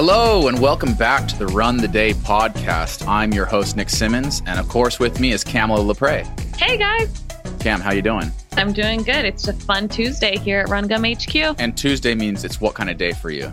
Hello and welcome back to the Run the Day podcast. I'm your host Nick Simmons, and of course with me is Kamala Lepre. Hey guys. Cam, how you doing? I'm doing good. It's a fun Tuesday here at Run Gum HQ. And Tuesday means it's what kind of day for you?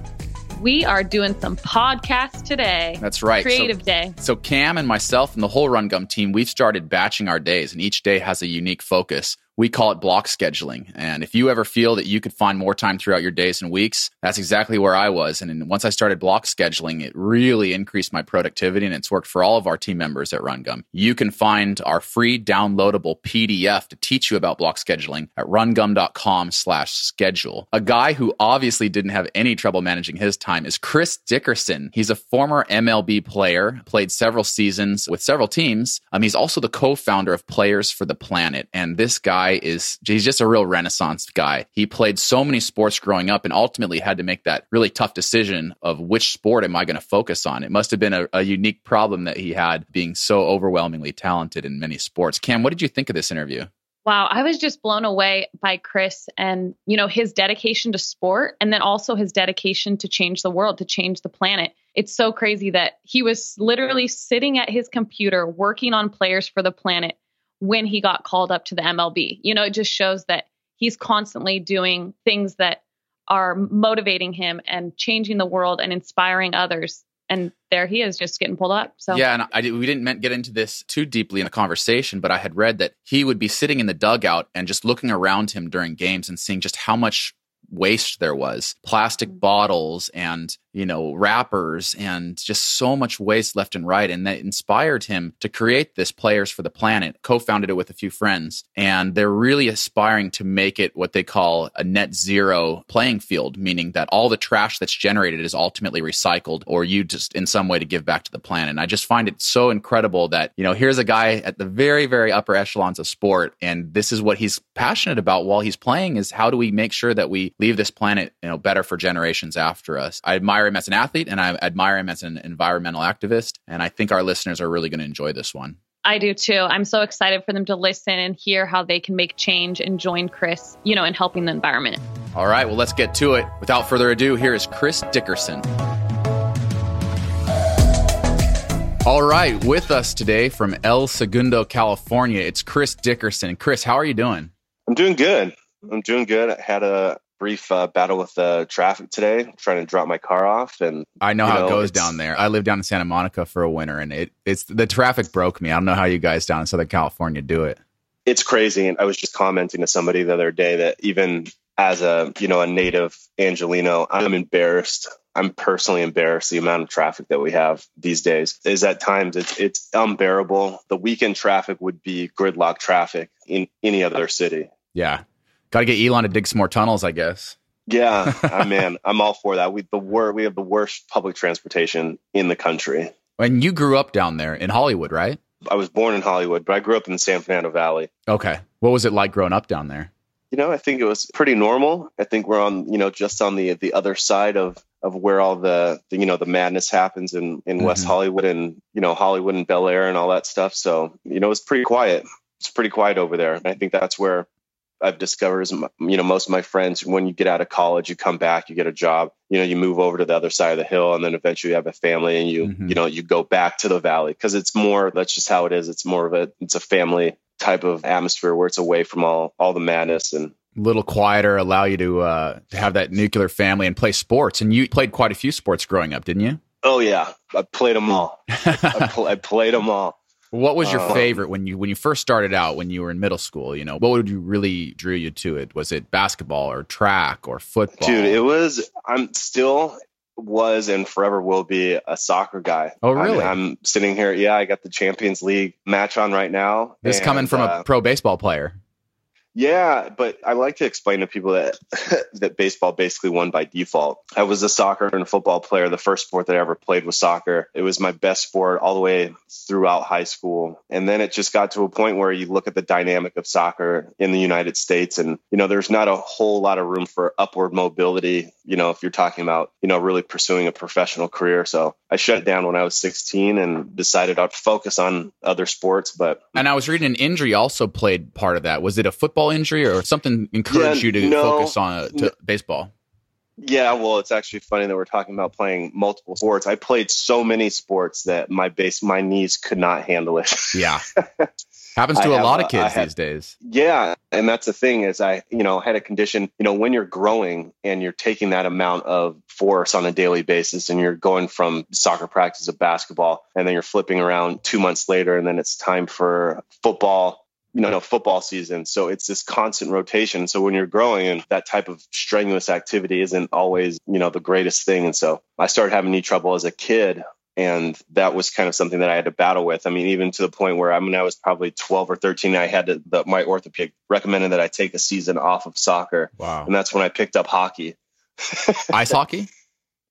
We are doing some podcasts today. That's right. Creative so, day. So Cam and myself and the whole Run Gum team, we've started batching our days, and each day has a unique focus we call it block scheduling. And if you ever feel that you could find more time throughout your days and weeks, that's exactly where I was. And once I started block scheduling, it really increased my productivity and it's worked for all of our team members at RunGum. You can find our free downloadable PDF to teach you about block scheduling at rungum.com slash schedule. A guy who obviously didn't have any trouble managing his time is Chris Dickerson. He's a former MLB player, played several seasons with several teams. Um, he's also the co-founder of Players for the Planet. And this guy guy is he's just a real renaissance guy. He played so many sports growing up and ultimately had to make that really tough decision of which sport am I going to focus on. It must have been a, a unique problem that he had being so overwhelmingly talented in many sports. Cam, what did you think of this interview? Wow, I was just blown away by Chris and, you know, his dedication to sport and then also his dedication to change the world, to change the planet. It's so crazy that he was literally sitting at his computer working on players for the planet when he got called up to the MLB. You know, it just shows that he's constantly doing things that are motivating him and changing the world and inspiring others. And there he is, just getting pulled up. So yeah, and I, we didn't get into this too deeply in the conversation, but I had read that he would be sitting in the dugout and just looking around him during games and seeing just how much waste there was plastic mm. bottles and you know, rappers and just so much waste left and right. And that inspired him to create this Players for the Planet, co founded it with a few friends. And they're really aspiring to make it what they call a net zero playing field, meaning that all the trash that's generated is ultimately recycled or you just in some way to give back to the planet. And I just find it so incredible that, you know, here's a guy at the very, very upper echelons of sport. And this is what he's passionate about while he's playing is how do we make sure that we leave this planet, you know, better for generations after us. I admire admire him as an athlete and I admire him as an environmental activist. And I think our listeners are really going to enjoy this one. I do too. I'm so excited for them to listen and hear how they can make change and join Chris, you know, in helping the environment. All right, well, let's get to it. Without further ado, here is Chris Dickerson. All right, with us today from El Segundo, California, it's Chris Dickerson. Chris, how are you doing? I'm doing good. I'm doing good. I had a brief uh, battle with the traffic today, trying to drop my car off. And I know how know, it goes down there. I live down in Santa Monica for a winter, and it it's the traffic broke me. I don't know how you guys down in Southern California do it. It's crazy, and I was just commenting to somebody the other day that even as a you know a native Angelino, I'm embarrassed. I'm personally embarrassed the amount of traffic that we have these days. Is at times it's it's unbearable. The weekend traffic would be gridlock traffic in any other city. Yeah, Got to get Elon to dig some more tunnels, I guess. Yeah, I man, I'm all for that. We the wor- we have the worst public transportation in the country. And you grew up down there in Hollywood, right? I was born in Hollywood, but I grew up in the San Fernando Valley. Okay. What was it like growing up down there? You know, I think it was pretty normal. I think we're on, you know, just on the the other side of of where all the, the you know the madness happens in in mm-hmm. West Hollywood and you know Hollywood and Bel Air and all that stuff. So you know, it's pretty quiet. It's pretty quiet over there. and I think that's where I've discovered is, you know, most of my friends, when you get out of college, you come back, you get a job, you know, you move over to the other side of the hill and then eventually you have a family and you, mm-hmm. you know, you go back to the valley because it's more, that's just how it is. It's more of a, it's a family type of atmosphere where it's away from all, all the madness and, little quieter, allow you to uh, to have that nuclear family and play sports. And you played quite a few sports growing up, didn't you? Oh yeah, I played them all. I, pl- I, played them all. What was your uh, favorite when you when you first started out when you were in middle school? You know, what would you really drew you to it? Was it basketball or track or football? Dude, it was. I'm still was and forever will be a soccer guy. Oh, really? I'm, I'm sitting here. Yeah, I got the Champions League match on right now. This and, coming from uh, a pro baseball player. Yeah, but I like to explain to people that that baseball basically won by default. I was a soccer and a football player. The first sport that I ever played was soccer. It was my best sport all the way throughout high school. And then it just got to a point where you look at the dynamic of soccer in the United States and you know there's not a whole lot of room for upward mobility, you know, if you're talking about, you know, really pursuing a professional career. So I shut down when I was 16 and decided I'd focus on other sports, but And I was reading an injury also played part of that. Was it a football injury or something encouraged yeah, you to no, focus on uh, to no, baseball? Yeah, well, it's actually funny that we're talking about playing multiple sports. I played so many sports that my base, my knees could not handle it. Yeah. Happens to I a have lot of kids have- these days. Yeah, and that's the thing is I, you know, had a condition, you know, when you're growing and you're taking that amount of force on a daily basis and you're going from soccer practice to basketball and then you're flipping around 2 months later and then it's time for football, you know, football season. So it's this constant rotation. So when you're growing and that type of strenuous activity isn't always, you know, the greatest thing and so I started having knee trouble as a kid and that was kind of something that I had to battle with. I mean, even to the point where I mean, I was probably 12 or 13. I had to, the, my orthopedic recommended that I take a season off of soccer, Wow. and that's when I picked up hockey. Ice hockey?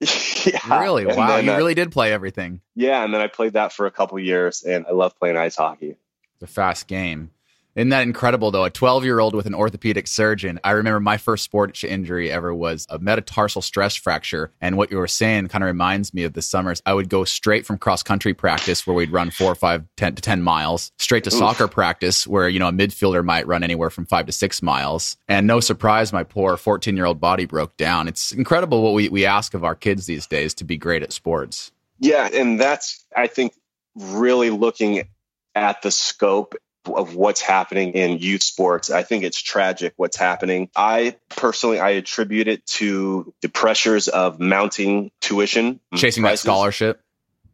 yeah, Really? And Wow. then, You uh, really did play everything. yeah, and then I played that for a couple years, and I love playing ice hockey. It's a fast game. Isn't that incredible, though? A 12 year old with an orthopedic surgeon. I remember my first sports injury ever was a metatarsal stress fracture. And what you were saying kind of reminds me of the summers. I would go straight from cross country practice where we'd run four, five, 10 to 10 miles, straight to Oof. soccer practice where, you know, a midfielder might run anywhere from five to six miles. And no surprise, my poor 14 year old body broke down. It's incredible what we, we ask of our kids these days to be great at sports. Yeah, and that's I think really looking at the scope of what's happening in youth sports. I think it's tragic what's happening. I personally I attribute it to the pressures of mounting tuition Chasing that scholarship.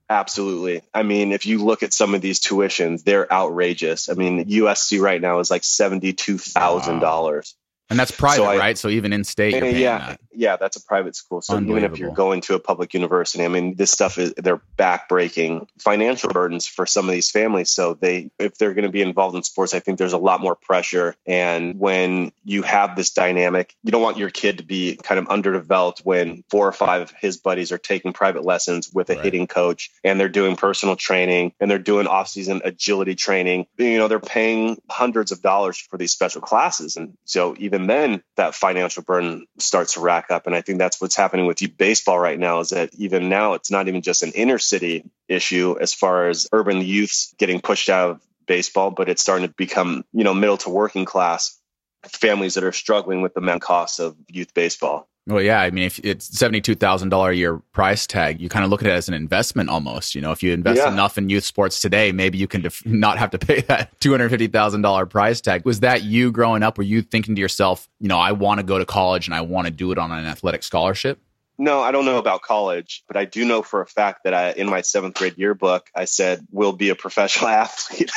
Absolutely. I mean, if you look at some of these tuitions, they're outrageous. I mean, USC right now is like seventy-two thousand dollars. And that's private, So I- right? So even in state, you're eh, yeah, that. yeah, that's a private school. So even if you're going to a public university, I mean, this stuff is they're backbreaking financial burdens for some of these families. So they, if they're going to be involved in sports, I think there's a lot more pressure. And when you have this dynamic, you don't want your kid to be kind of underdeveloped when four or five of his buddies are taking private lessons with a Right. hitting coach and they're doing personal training and they're doing off-season agility training. You know, they're paying hundreds of dollars for these special classes. And so even then that financial burden starts to rack up. And I think that's what's happening with baseball right now is that even now it's not even just an inner city issue as far as urban youths getting pushed out of baseball, but it's starting to become, you know, middle to working class families that are struggling with the costs of youth baseball. Well, yeah. I mean, if it's seventy-two thousand dollar a year price tag, you kind of look at it as an investment almost. You know, if you invest Yeah. enough in youth sports today, maybe you can def- not have to pay that two hundred fifty thousand dollar price tag. Was that you growing up? Were you thinking to yourself, you know, I want to go to college and I want to do it on an athletic scholarship? No, I don't know about college, but I do know for a fact that I, in my seventh grade yearbook, I said, will be a professional athlete.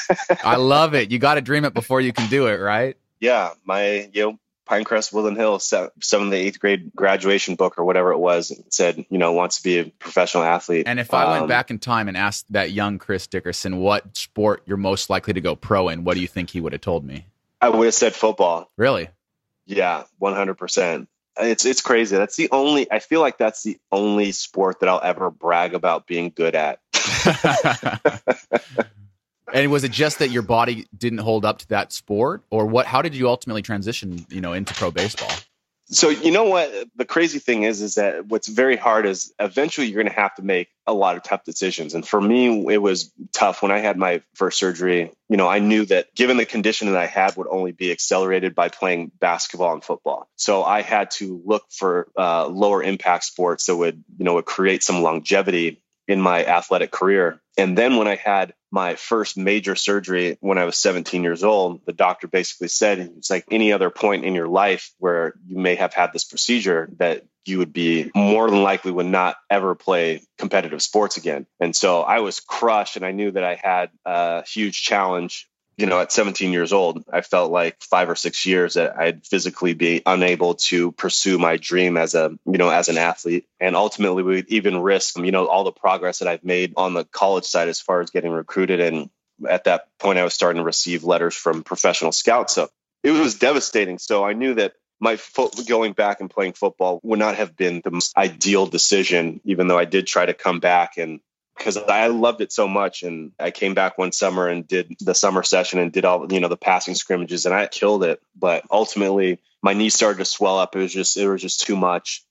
I love it. You got to dream it before you can do it, right? yeah, my, you know, Pinecrest Woodland Hill se- seventh to eighth grade graduation book or whatever it was it said, you know, wants to be a professional athlete. And if I went Um, back in time and asked that young Chris Dickerson what sport you're most likely to go pro in, what do you think he would have told me? I would have said football. Really? Yeah, one hundred percent. It's it's crazy. That's the only. I feel like that's the only sport that I'll ever brag about being good at. and was it just that your body didn't hold up to that sport, or what? How did you ultimately transition, you know, into pro baseball? So you know what the crazy thing is is that what's very hard is eventually you're going to have to make a lot of tough decisions. And for me, it was tough when I had my first surgery. You know, I knew that given the condition that I had would only be accelerated by playing basketball and football. So I had to look for uh, lower impact sports that would you know would create some longevity in my athletic career. And then when I had my first major surgery when I was 17 years old, the doctor basically said it's like any other point in your life where you may have had this procedure that you would be more than likely would not ever play competitive sports again. And so I was crushed and I knew that I had a huge challenge you know, at 17 years old, I felt like five or six years that I'd physically be unable to pursue my dream as a, you know, as an athlete. And ultimately, we'd even risk, you know, all the progress that I've made on the college side as far as getting recruited. And at that point, I was starting to receive letters from professional scouts. So it was devastating. So I knew that my foot going back and playing football would not have been the most ideal decision, even though I did try to come back and because I loved it so much. And I came back one summer and did the summer session and did all, you know, the passing scrimmages and I killed it. But ultimately my knee started to swell up. It was just, it was just too much.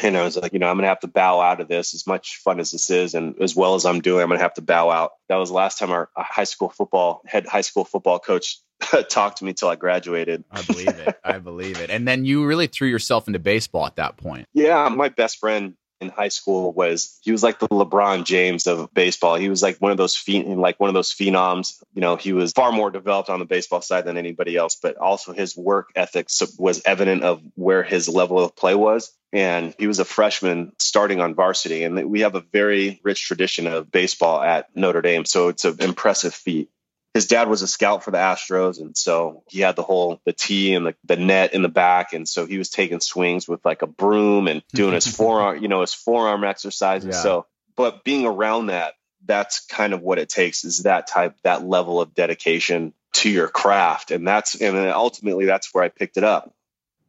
And I was like, you know, I'm going to have to bow out of this as much fun as this is. And as well as I'm doing, I'm going to have to bow out. That was the last time our high school football head high school football coach talked to me till I graduated. I believe it. I believe it. And then you really threw yourself into baseball at that point. Yeah, my best friend in high school was he was like the LeBron James of baseball. He was like one of those phen- like one of those phenoms. You know, he was far more developed on the baseball side than anybody else, but also his work ethics was evident of where his level of play was. And he was a freshman starting on varsity, and we have a very rich tradition of baseball at Notre Dame. So it's an impressive feat his dad was a scout for the Astros, and so he had the whole the tee and the, the net in the back, and so he was taking swings with like a broom and doing his forearm, you know, his forearm exercises. Yeah. So, but being around that, that's kind of what it takes is that type, that level of dedication to your craft, and that's and then ultimately that's where I picked it up.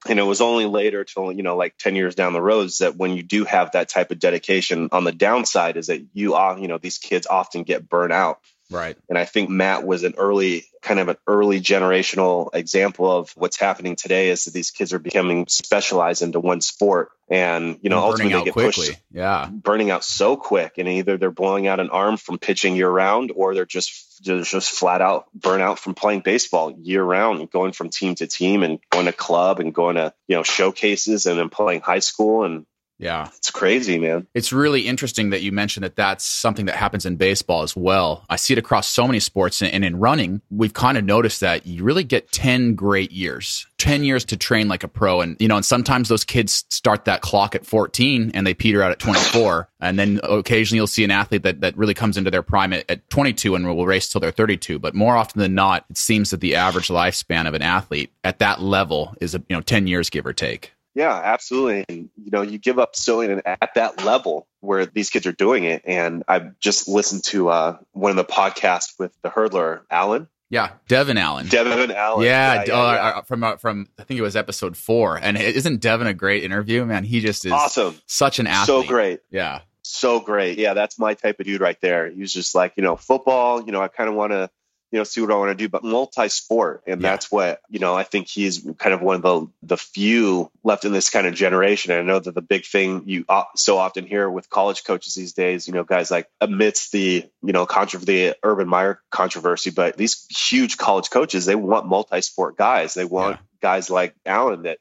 And it was only later, till you know, like ten years down the road, is that when you do have that type of dedication, on the downside is that you, uh, you know, these kids often get burnt out Right. And I think Matt was an early, kind of an early generational example of what's happening today is that these kids are becoming specialized into one sport. And, you know, ultimately they get quickly. pushed. Yeah. Burning out so quick. And either they're blowing out an arm from pitching year round or they're just, just, just flat out burn out from playing baseball year round, going from team to team and going to club and going to, you know, showcases and then playing high school and yeah. It's crazy, man. It's really interesting that you mentioned that that's something that happens in baseball as well. I see it across so many sports. And in running, we've kind of noticed that you really get 10 great years, 10 years to train like a pro. And, you know, and sometimes those kids start that clock at 14 and they peter out at 24. and then occasionally you'll see an athlete that, that really comes into their prime at, at 22 and will race till they're 32. But more often than not, it seems that the average lifespan of an athlete at that level is, a you know, 10 years, give or take. Yeah, absolutely. And you know, you give up so at that level where these kids are doing it. And I just listened to uh, one of the podcasts with the hurdler, Allen. Yeah, Devon Allen. Devon Allen. Yeah, yeah, yeah, uh, yeah. Uh, from uh, from I think it was episode four. And isn't Devin a great interview? Man, he just is awesome. Such an athlete. So great. Yeah. So great. Yeah, that's my type of dude right there. He was just like, you know, football. You know, I kind of want to you know, see what I want to do, but multi-sport. And yeah. that's what, you know, I think he's kind of one of the, the few left in this kind of generation. And I know that the big thing you so often hear with college coaches these days, you know, guys like amidst the, you know, controversy, the Urban Meyer controversy, but these huge college coaches, they want multi-sport guys. They want yeah. guys like Allen that,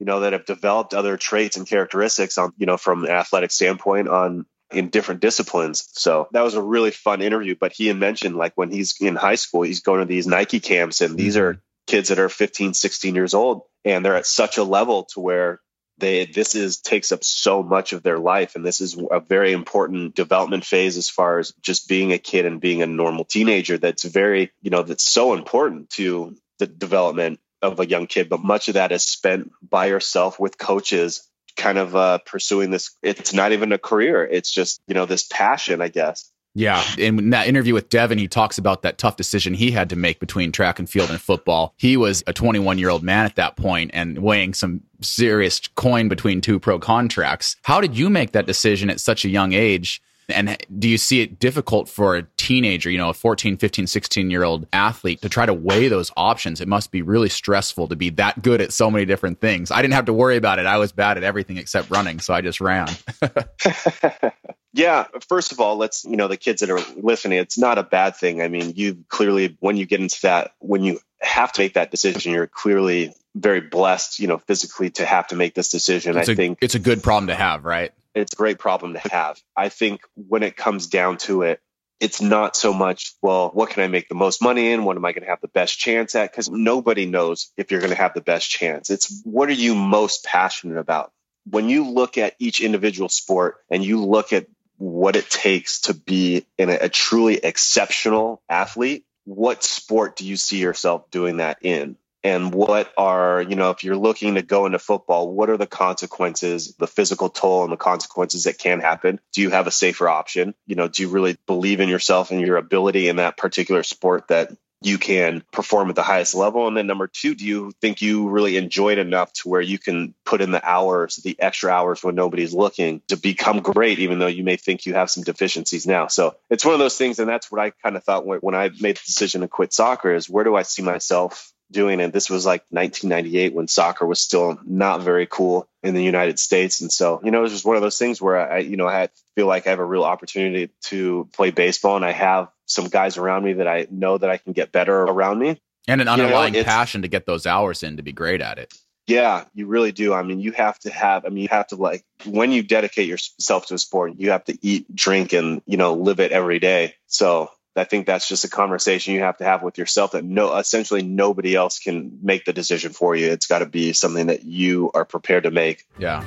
you know, that have developed other traits and characteristics on, you know, from an athletic standpoint on in different disciplines. So that was a really fun interview. But he had mentioned like when he's in high school, he's going to these Nike camps, and these are kids that are 15, 16 years old, and they're at such a level to where they this is takes up so much of their life and this is a very important development phase as far as just being a kid and being a normal teenager that's very you know that's so important to the development of a young kid but much of that is spent by yourself with coaches kind of uh, pursuing this. It's not even a career. It's just, you know, this passion, I guess. Yeah. In that interview with Devon, he talks about that tough decision he had to make between track and field and football. He was a 21 year old man at that point and weighing some serious coin between two pro contracts. How did you make that decision at such a young age? And do you see it difficult for a teenager, you know, a 14, 15, 16 year old athlete to try to weigh those options? It must be really stressful to be that good at so many different things. I didn't have to worry about it. I was bad at everything except running, so I just ran. yeah, first of all, let's, you know, the kids that are listening, it's not a bad thing. I mean, you clearly, when you get into that, when you have to make that decision, you're clearly very blessed, you know, physically to have to make this decision. It's I a, think it's a good problem to have, right? It's a great problem to have. I think when it comes down to it, it's not so much, well, what can I make the most money in? What am I going to have the best chance at? Because nobody knows if you're going to have the best chance. It's what are you most passionate about? When you look at each individual sport and you look at what it takes to be in a, a truly exceptional athlete, what sport do you see yourself doing that in? And what are you know if you're looking to go into football what are the consequences the physical toll and the consequences that can happen? Do you have a safer option? You know do you really believe in yourself and your ability in that particular sport that you can perform at the highest level? And then number two do you think you really enjoy it enough to where you can put in the hours the extra hours when nobody's looking to become great even though you may think you have some deficiencies now? So it's one of those things and that's what i kind of thought when i made the decision to quit soccer is where do i see myself doing it. This was like 1998 when soccer was still not very cool in the United States. And so, you know, it was just one of those things where I, you know, I feel like I have a real opportunity to play baseball and I have some guys around me that I know that I can get better around me. and an underlying you know, passion to get those hours in to be great at it. Yeah, you really do. I mean, you have to have, I mean, you have to like, when you dedicate yourself to a sport, you have to eat, drink, and, you know, live it every day. So I think that's just a conversation you have to have with yourself that no, essentially nobody else can make the decision for you. It's got to be something that you are prepared to make. Yeah.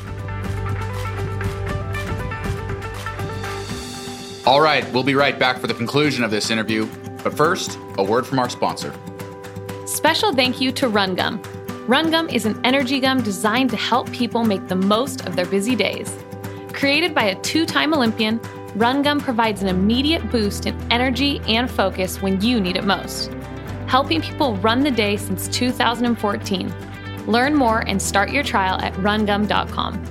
All right, we'll be right back for the conclusion of this interview. But first, a word from our sponsor. Special thank you to Run Gum Run Gum is an energy gum designed to help people make the most of their busy days. Created by a two time Olympian, Run Gum provides an immediate boost in energy and focus when you need it most, helping people run the day since 2014. Learn more and start your trial at rungum.com.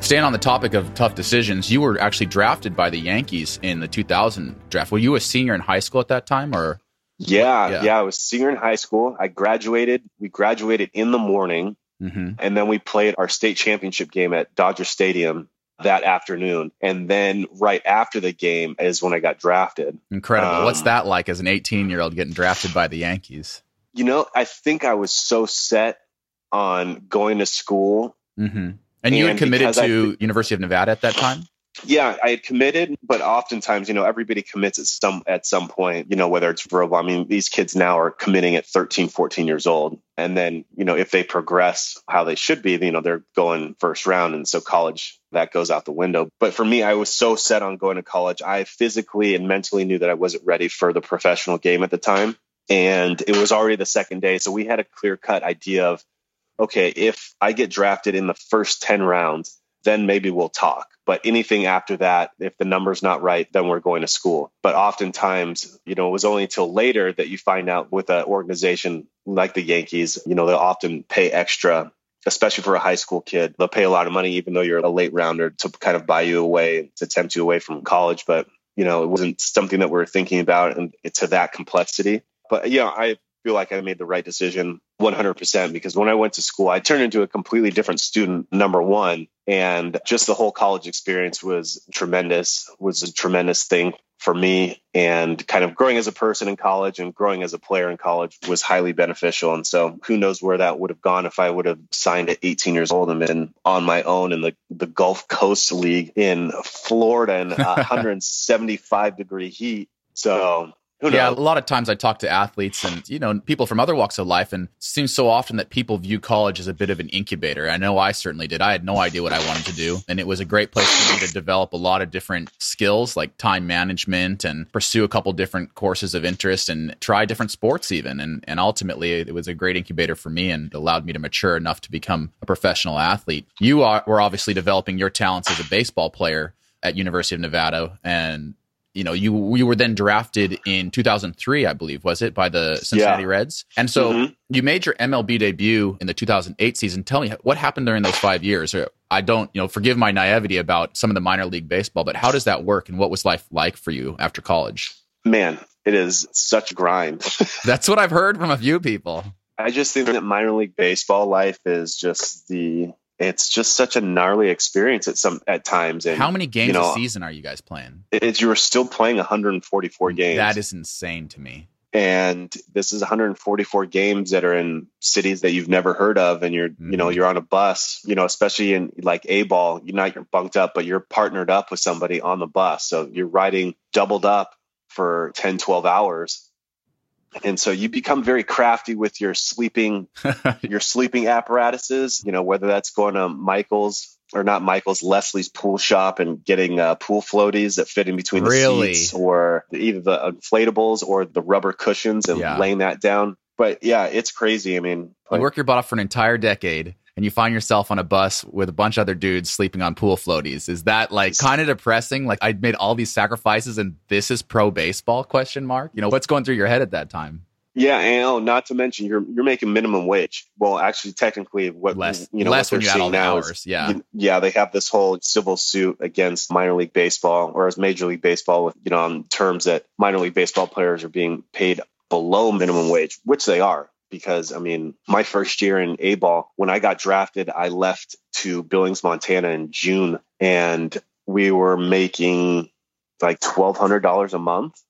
Staying on the topic of tough decisions, you were actually drafted by the Yankees in the 2000 draft. Were you a senior in high school at that time or? Yeah, yeah, yeah. I was senior in high school. I graduated. We graduated in the morning, mm-hmm. and then we played our state championship game at Dodger Stadium that afternoon. And then right after the game is when I got drafted. Incredible. Um, What's that like as an 18 year old getting drafted by the Yankees? You know, I think I was so set on going to school. Mm-hmm. And you had committed to I, University of Nevada at that time? Yeah, I had committed, but oftentimes, you know, everybody commits at some at some point, you know, whether it's verbal. I mean, these kids now are committing at 13, 14 years old. And then, you know, if they progress how they should be, you know, they're going first round. And so college that goes out the window. But for me, I was so set on going to college. I physically and mentally knew that I wasn't ready for the professional game at the time. And it was already the second day. So we had a clear cut idea of, okay, if I get drafted in the first 10 rounds, then maybe we'll talk. But anything after that, if the number's not right, then we're going to school. But oftentimes, you know, it was only until later that you find out with an organization like the Yankees, you know, they'll often pay extra, especially for a high school kid. They'll pay a lot of money, even though you're a late rounder, to kind of buy you away, to tempt you away from college. But, you know, it wasn't something that we are thinking about and to that complexity. But, you know, I feel like I made the right decision 100% because when I went to school, I turned into a completely different student, number one. And just the whole college experience was tremendous, was a tremendous thing for me. And kind of growing as a person in college and growing as a player in college was highly beneficial. And so who knows where that would have gone if I would have signed at 18 years old and been on my own in the, the Gulf Coast League in Florida in 175 degree heat. So yeah, a lot of times I talk to athletes and you know people from other walks of life, and it seems so often that people view college as a bit of an incubator. I know I certainly did. I had no idea what I wanted to do, and it was a great place for me to develop a lot of different skills like time management and pursue a couple different courses of interest and try different sports even. And and ultimately, it was a great incubator for me and allowed me to mature enough to become a professional athlete. You are, were obviously developing your talents as a baseball player at University of Nevada, and you know, you you were then drafted in 2003, I believe, was it, by the Cincinnati yeah. Reds? And so mm-hmm. you made your MLB debut in the 2008 season. Tell me what happened during those five years. I don't, you know, forgive my naivety about some of the minor league baseball, but how does that work, and what was life like for you after college? Man, it is such grind. That's what I've heard from a few people. I just think that minor league baseball life is just the it's just such a gnarly experience at some at times. And how many games you know, a season are you guys playing? It's you're still playing 144 games. That is insane to me. And this is 144 games that are in cities that you've never heard of, and you're mm-hmm. you know mm-hmm. you're on a bus, you know, especially in like A ball, you're not you're bunked up, but you're partnered up with somebody on the bus, so you're riding doubled up for 10, 12 hours and so you become very crafty with your sleeping your sleeping apparatuses you know whether that's going to michael's or not michael's leslie's pool shop and getting uh, pool floaties that fit in between the really? seats or either the inflatables or the rubber cushions and yeah. laying that down but yeah it's crazy i mean you work your butt off for an entire decade and you find yourself on a bus with a bunch of other dudes sleeping on pool floaties. Is that like kind of depressing? Like I made all these sacrifices and this is pro baseball question mark? You know, what's going through your head at that time? Yeah, and oh, not to mention you're you're making minimum wage. Well, actually, technically, what less you know less what they're seeing now hours, is yeah, yeah, they have this whole civil suit against minor league baseball, whereas Major League Baseball, with you know, on terms that minor league baseball players are being paid below minimum wage, which they are because I mean, my first year in A ball, when I got drafted, I left to Billings, Montana in June, and we were making like twelve hundred dollars a month.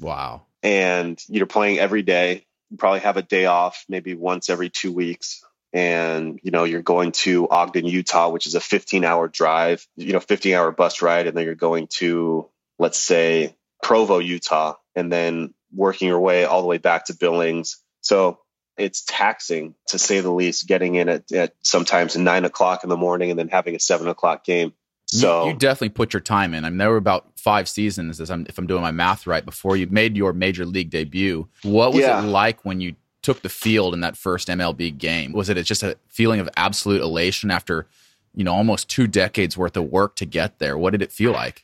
Wow. and you're playing every day. You probably have a day off, maybe once every two weeks. And, you know, you're going to Ogden, Utah, which is a 15 hour drive, you know, 15 hour bus ride. And then you're going to, let's say, Provo, Utah, and then working your way all the way back to Billings. So it's taxing to say the least, getting in at, at sometimes nine o'clock in the morning and then having a seven o'clock game. So you, you, definitely put your time in. I mean, there were about five seasons, as I'm, if I'm doing my math right, before you made your major league debut. What was yeah. it like when you took the field in that first MLB game? Was it just a feeling of absolute elation after, you know, almost two decades worth of work to get there? What did it feel like?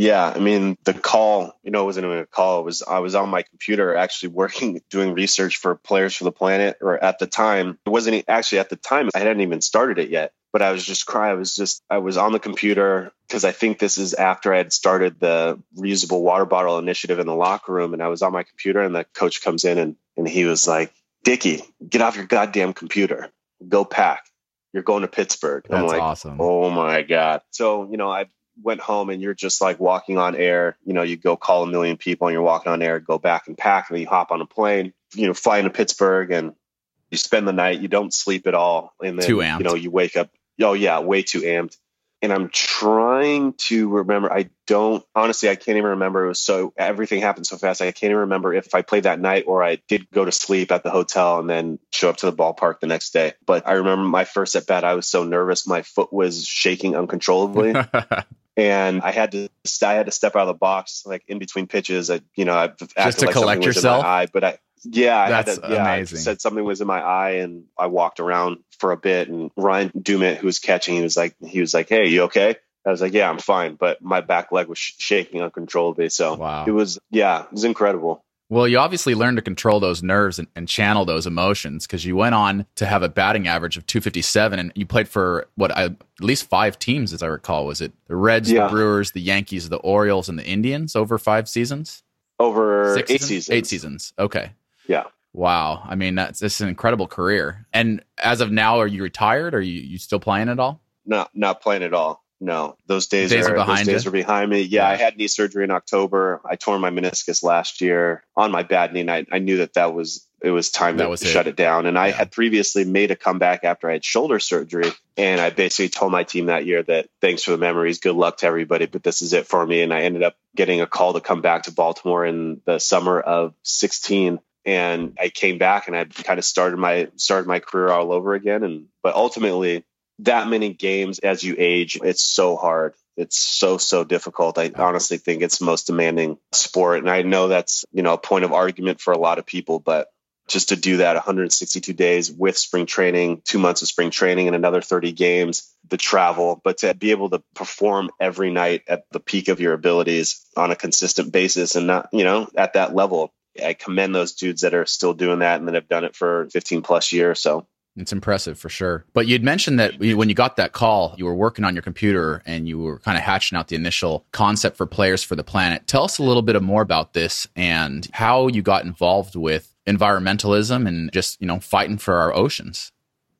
Yeah, I mean, the call, you know, it wasn't even a call. It was I was on my computer actually working, doing research for Players for the Planet, or at the time, it wasn't actually at the time, I hadn't even started it yet. But I was just crying. I was just, I was on the computer because I think this is after I had started the reusable water bottle initiative in the locker room. And I was on my computer, and the coach comes in and, and he was like, Dickey, get off your goddamn computer. Go pack. You're going to Pittsburgh. That's I'm like, awesome. Oh my God. So, you know, I went home and you're just like walking on air. You know, you go call a million people and you're walking on air, go back and pack, and then you hop on a plane, you know, fly into Pittsburgh and you spend the night. You don't sleep at all, and then too amped. you know you wake up. Oh yeah, way too amped. And I'm trying to remember. I don't honestly. I can't even remember. It was so everything happened so fast. I can't even remember if I played that night or I did go to sleep at the hotel and then show up to the ballpark the next day. But I remember my first at bat. I was so nervous. My foot was shaking uncontrollably. and I had to I had to step out of the box like in between pitches. I you know I just to like collect yourself. eye, but I yeah I That's had to, yeah amazing. I said something was in my eye, and I walked around for a bit. And Ryan Doumit, who was catching, he was like he was like, "Hey, you okay?" I was like, "Yeah, I'm fine," but my back leg was sh- shaking uncontrollably. So wow. it was yeah, it was incredible. Well, you obviously learned to control those nerves and, and channel those emotions because you went on to have a batting average of 257 and you played for what I, at least five teams, as I recall. Was it the Reds, yeah. the Brewers, the Yankees, the Orioles, and the Indians over five seasons? Over Six eight seasons? seasons. Eight seasons. Okay. Yeah. Wow. I mean, that's, that's an incredible career. And as of now, are you retired? Or are you, you still playing at all? No, not playing at all. No, those days, days are, are behind those days you? are behind me. Yeah, I had knee surgery in October. I tore my meniscus last year on my bad knee. And I, I knew that that was it was time That to was shut it. it down. And I had previously made a comeback after I had shoulder surgery. And I basically told my team that year that thanks for the memories, good luck to everybody, but this is it for me. And I ended up getting a call to come back to Baltimore in the summer of 16 and I came back and I kind of started my started my career all over again. And but ultimately, that many games as you age, it's so hard. It's so so difficult. I honestly think it's the most demanding sport, and I know that's you know a point of argument for a lot of people, but just to do that 162 days with spring training, two months of spring training, and another 30 games, the travel, but to be able to perform every night at the peak of your abilities on a consistent basis and not, you know, at that level. I commend those dudes that are still doing that and that have done it for 15 plus years. So It's impressive for sure. But you'd mentioned that when you got that call, you were working on your computer and you were kind of hatching out the initial concept for Players for the Planet. Tell us a little bit more about this and how you got involved with environmentalism and just, you know, fighting for our oceans.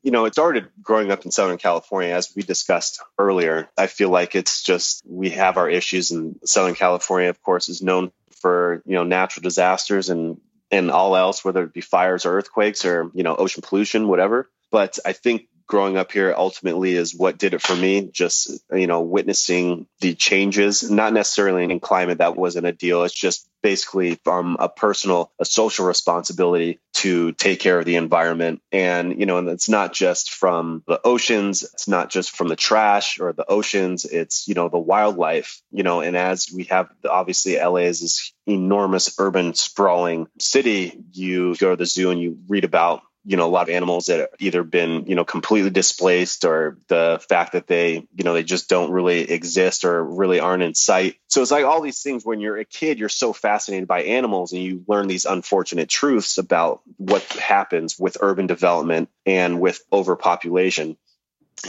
you know, it started growing up in Southern California, as we discussed earlier. I feel like it's just we have our issues, and Southern California, of course, is known for you know natural disasters and and all else, whether it be fires or earthquakes or you know ocean pollution, whatever. But I think growing up here ultimately is what did it for me. Just you know, witnessing the changes, not necessarily in climate that wasn't a deal. It's just basically from a personal, a social responsibility to take care of the environment. And, you know, and it's not just from the oceans, it's not just from the trash or the oceans, it's, you know, the wildlife, you know, and as we have obviously LA is this enormous urban sprawling city, you go to the zoo and you read about you know a lot of animals that have either been you know completely displaced or the fact that they you know they just don't really exist or really aren't in sight. So it's like all these things when you're a kid you're so fascinated by animals and you learn these unfortunate truths about what happens with urban development and with overpopulation.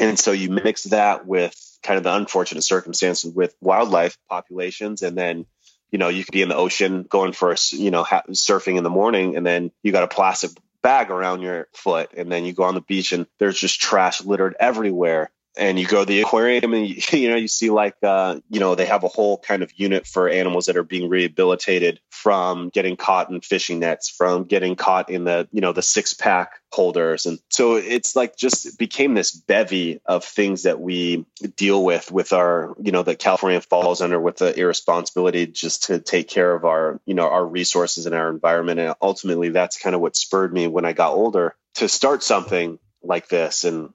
And so you mix that with kind of the unfortunate circumstances with wildlife populations. And then you know you could be in the ocean going for a you know surfing in the morning and then you got a plastic bag around your foot and then you go on the beach and there's just trash littered everywhere and you go to the aquarium and you, you know you see like uh, you know they have a whole kind of unit for animals that are being rehabilitated from getting caught in fishing nets from getting caught in the you know the six pack holders. And so it's like just became this bevy of things that we deal with with our you know that california falls under with the irresponsibility just to take care of our you know our resources and our environment. And ultimately that's kind of what spurred me when i got older to start something like this. And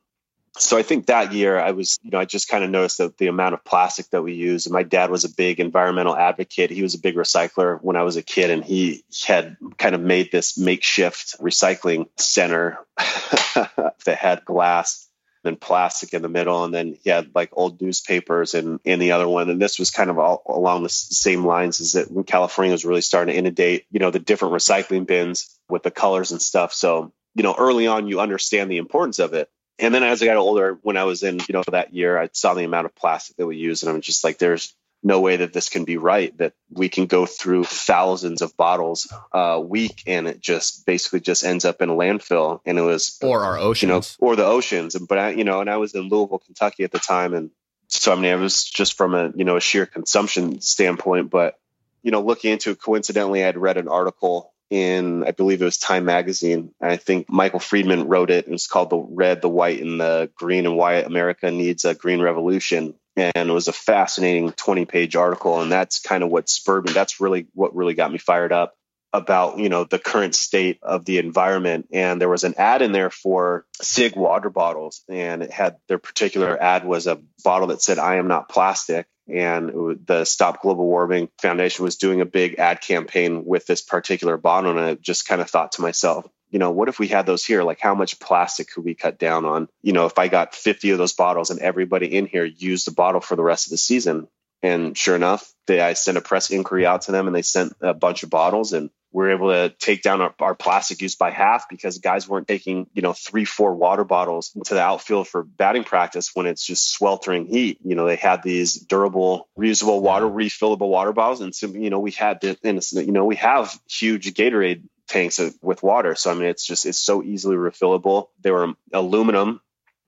so I think that year I was, you know, I just kind of noticed that the amount of plastic that we use. And my dad was a big environmental advocate. He was a big recycler when I was a kid, and he had kind of made this makeshift recycling center that had glass and plastic in the middle, and then he had like old newspapers in in the other one. And this was kind of all along the same lines as that when California was really starting to inundate, you know, the different recycling bins with the colors and stuff. So you know, early on, you understand the importance of it and then as I got older, when I was in, you know, that year, I saw the amount of plastic that we use, and I'm just like, there's no way that this can be right. That we can go through thousands of bottles a week, and it just basically just ends up in a landfill. And it was or our oceans, you know, or the oceans. But I, you know, and I was in Louisville, Kentucky at the time, and so I mean, it was just from a you know a sheer consumption standpoint. But you know, looking into it, coincidentally, I'd read an article in I believe it was Time magazine. And I think Michael Friedman wrote it. And it's called the Red, the White, and the Green, and Why America Needs a Green Revolution. And it was a fascinating 20 page article. And that's kind of what spurred me. That's really what really got me fired up about you know the current state of the environment and there was an ad in there for SIGG water bottles and it had their particular ad was a bottle that said i am not plastic and the Stop Global Warming Foundation was doing a big ad campaign with this particular bottle, and I just kind of thought to myself, you know, what if we had those here? Like, how much plastic could we cut down on? You know, if I got 50 of those bottles and everybody in here used the bottle for the rest of the season. And sure enough, they, I sent a press inquiry out to them and they sent a bunch of bottles. And we are able to take down our, our, plastic use by half because guys weren't taking you know three four water bottles into the outfield for batting practice when it's just sweltering heat. You know they had these durable reusable water refillable water bottles and so you know we had to, and you know we have huge gatorade tanks uh, with water. So i mean it's just it's so easily refillable. They were um, aluminum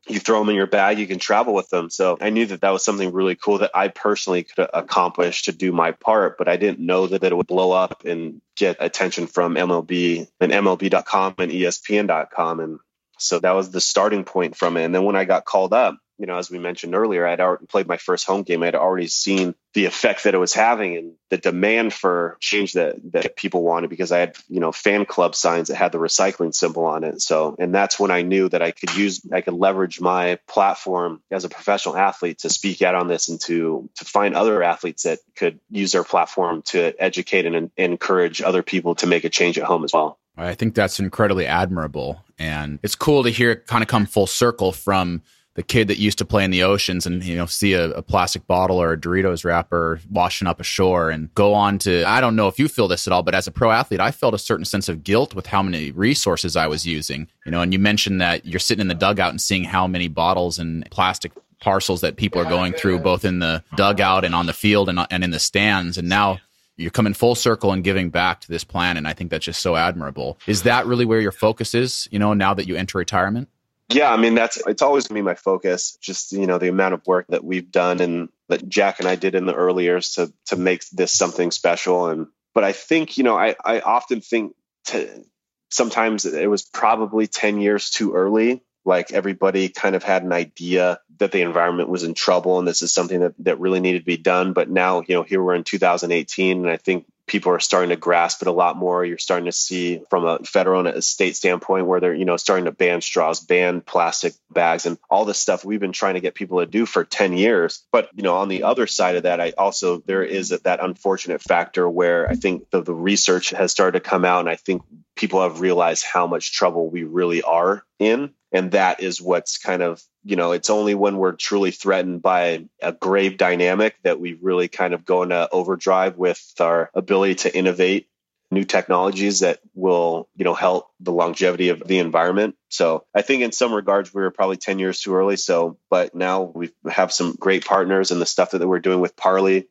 you throw them in your bag, you can travel with them. So I knew that that was something really cool that I personally could accomplish to do my part, but I didn't know that it would blow up and get attention from MLB and MLB.com and ESPN.com. And so that was the starting point from it. And then when I got called up, you know, as we mentioned earlier, I'd already played my first home game. I'd already seen the effect that it was having and the demand for change that that people wanted because I had, you know, fan club signs that had the recycling symbol on it. So, and that's when I knew that I could use, I could leverage my platform as a professional athlete to speak out on this and to to find other athletes that could use their platform to educate and, and encourage other people to make a change at home as well. I think that's incredibly admirable, and it's cool to hear it kind of come full circle from the kid that used to play in the oceans and you know see a, a, plastic bottle or a Doritos wrapper washing up ashore and go on to I don't know if you feel this at all, but as a pro athlete, I felt a certain sense of guilt with how many resources I was using. You know, and you mentioned that you're sitting in the dugout and seeing how many bottles and plastic parcels that people are going through both in the dugout and on the field and, and in the stands. And now you're coming full circle and giving back to this planet. And i think that's just so admirable. Is that really where your focus is you know now that you enter retirement yeah, I mean that's it's always gonna be my focus. Just you know the amount of work that we've done and that Jack and I did in the early years to to make this something special. And but I think you know I I often think to sometimes it was probably ten years too early. Like everybody kind of had an idea that the environment was in trouble and this is something that, that really needed to be done. But now, you know, here we're in 2018 and I think people are starting to grasp it a lot more. You're starting to see from a federal and a state standpoint where they're, you know, starting to ban straws, ban plastic bags and all this stuff we've been trying to get people to do for 10 years. But, you know, on the other side of that, I also, there is that unfortunate factor where I think the, the research has started to come out and I think people have realized how much trouble we really are in and that is what's kind of you know it's only when we're truly threatened by a grave dynamic that we really kind of go into overdrive with our ability to innovate new technologies that will you know help the longevity of the environment. So i think in some regards we were probably 10 years too early. So but now we have some great partners and the stuff that we're doing with parley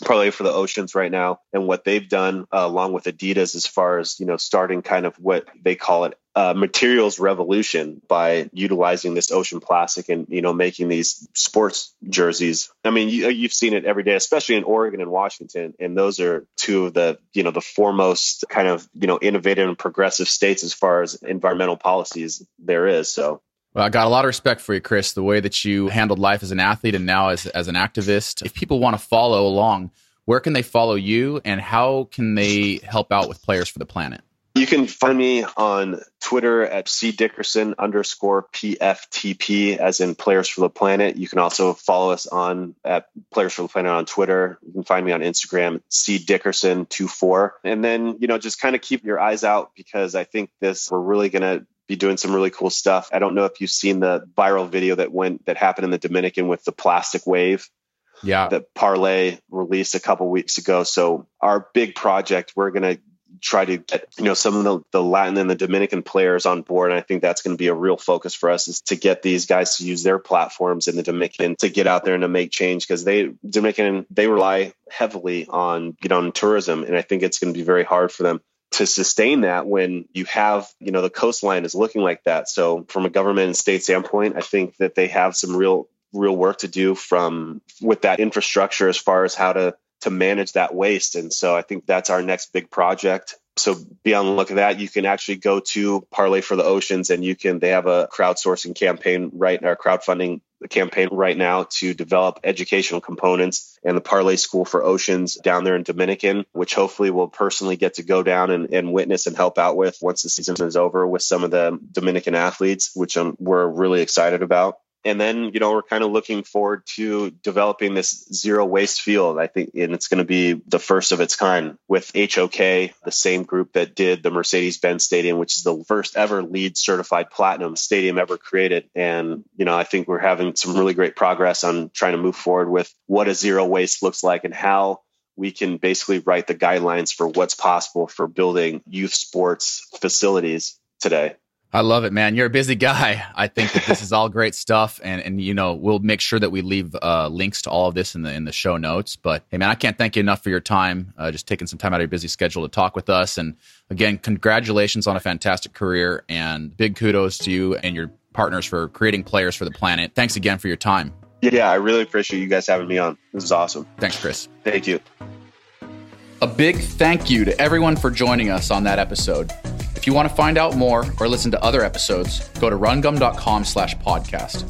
Parley for the Oceans right now and what they've done uh, along with Adidas as far as you know starting kind of what they call it uh, materials revolution by utilizing this ocean plastic and you know making these sports jerseys. I mean, you, you've seen it every day, especially in Oregon and Washington, and those are two of the you know the foremost kind of you know innovative and progressive states as far as environmental policies there is. So well, I got a lot of respect for you, Chris, the way that you handled life as an athlete and now as, as an activist. If people want to follow along, where can they follow you and how can they help out with Players for the Planet? You can find me on Twitter at C Dickerson underscore PFTP, as in Players for the Planet. You can also follow us on at Players for the Planet on Twitter. You can find me on Instagram, C Dickerson24. And then, you know, just kind of keep your eyes out because I think this, we're really going to be doing some really cool stuff. I don't know if you've seen the viral video that went that happened in the Dominican with the plastic wave. Yeah. That Parley released a couple weeks ago. So our big project, we're going to try to get you know some of the, the Latin and the Dominican players on board. And I think that's going to be a real focus for us is to get these guys to use their platforms in the Dominican to get out there and to make change because they Dominican they rely heavily on you know on tourism, and I think it's going to be very hard for them to sustain that when you have you know the coastline is looking like that so from a government and state standpoint i think that they have some real real work to do from with that infrastructure as far as how to to manage that waste and so i think that's our next big project so be on the look at that. You can actually go to Parley for the Oceans and you can, they have a crowdsourcing campaign right now, crowdfunding campaign right now to develop educational components and the Parley School for Oceans down there in Dominican, which hopefully we'll personally get to go down and, and witness and help out with once the season is over with some of the Dominican athletes, which we're really excited about and then you know we're kind of looking forward to developing this zero waste field i think and it's going to be the first of its kind with hok the same group that did the mercedes-benz stadium which is the first ever LEED certified platinum stadium ever created. And you know i think we're having some really great progress on trying to move forward with what a zero waste looks like and how we can basically write the guidelines for what's possible for building youth sports facilities today I love it, man. You're a busy guy. I think that this is all great stuff, and and you know we'll make sure that we leave uh, links to all of this in the in the show notes. But hey, man, I can't thank you enough for your time, uh, just taking some time out of your busy schedule to talk with us. And again, congratulations on a fantastic career, and big kudos to you and your partners for creating players for the planet. Thanks again for your time. Yeah, I really appreciate you guys having me on. This is awesome. Thanks, Chris. Thank you. A big thank you to everyone for joining us on that episode. If you want to find out more or listen to other episodes, go to rungum.com slash podcast.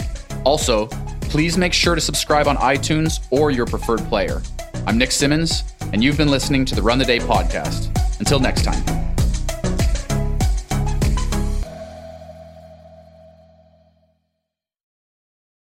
Also, please make sure to subscribe on iTunes or your preferred player. I'm Nick Simmons, and you've been listening to the Run the Day podcast. Until next time.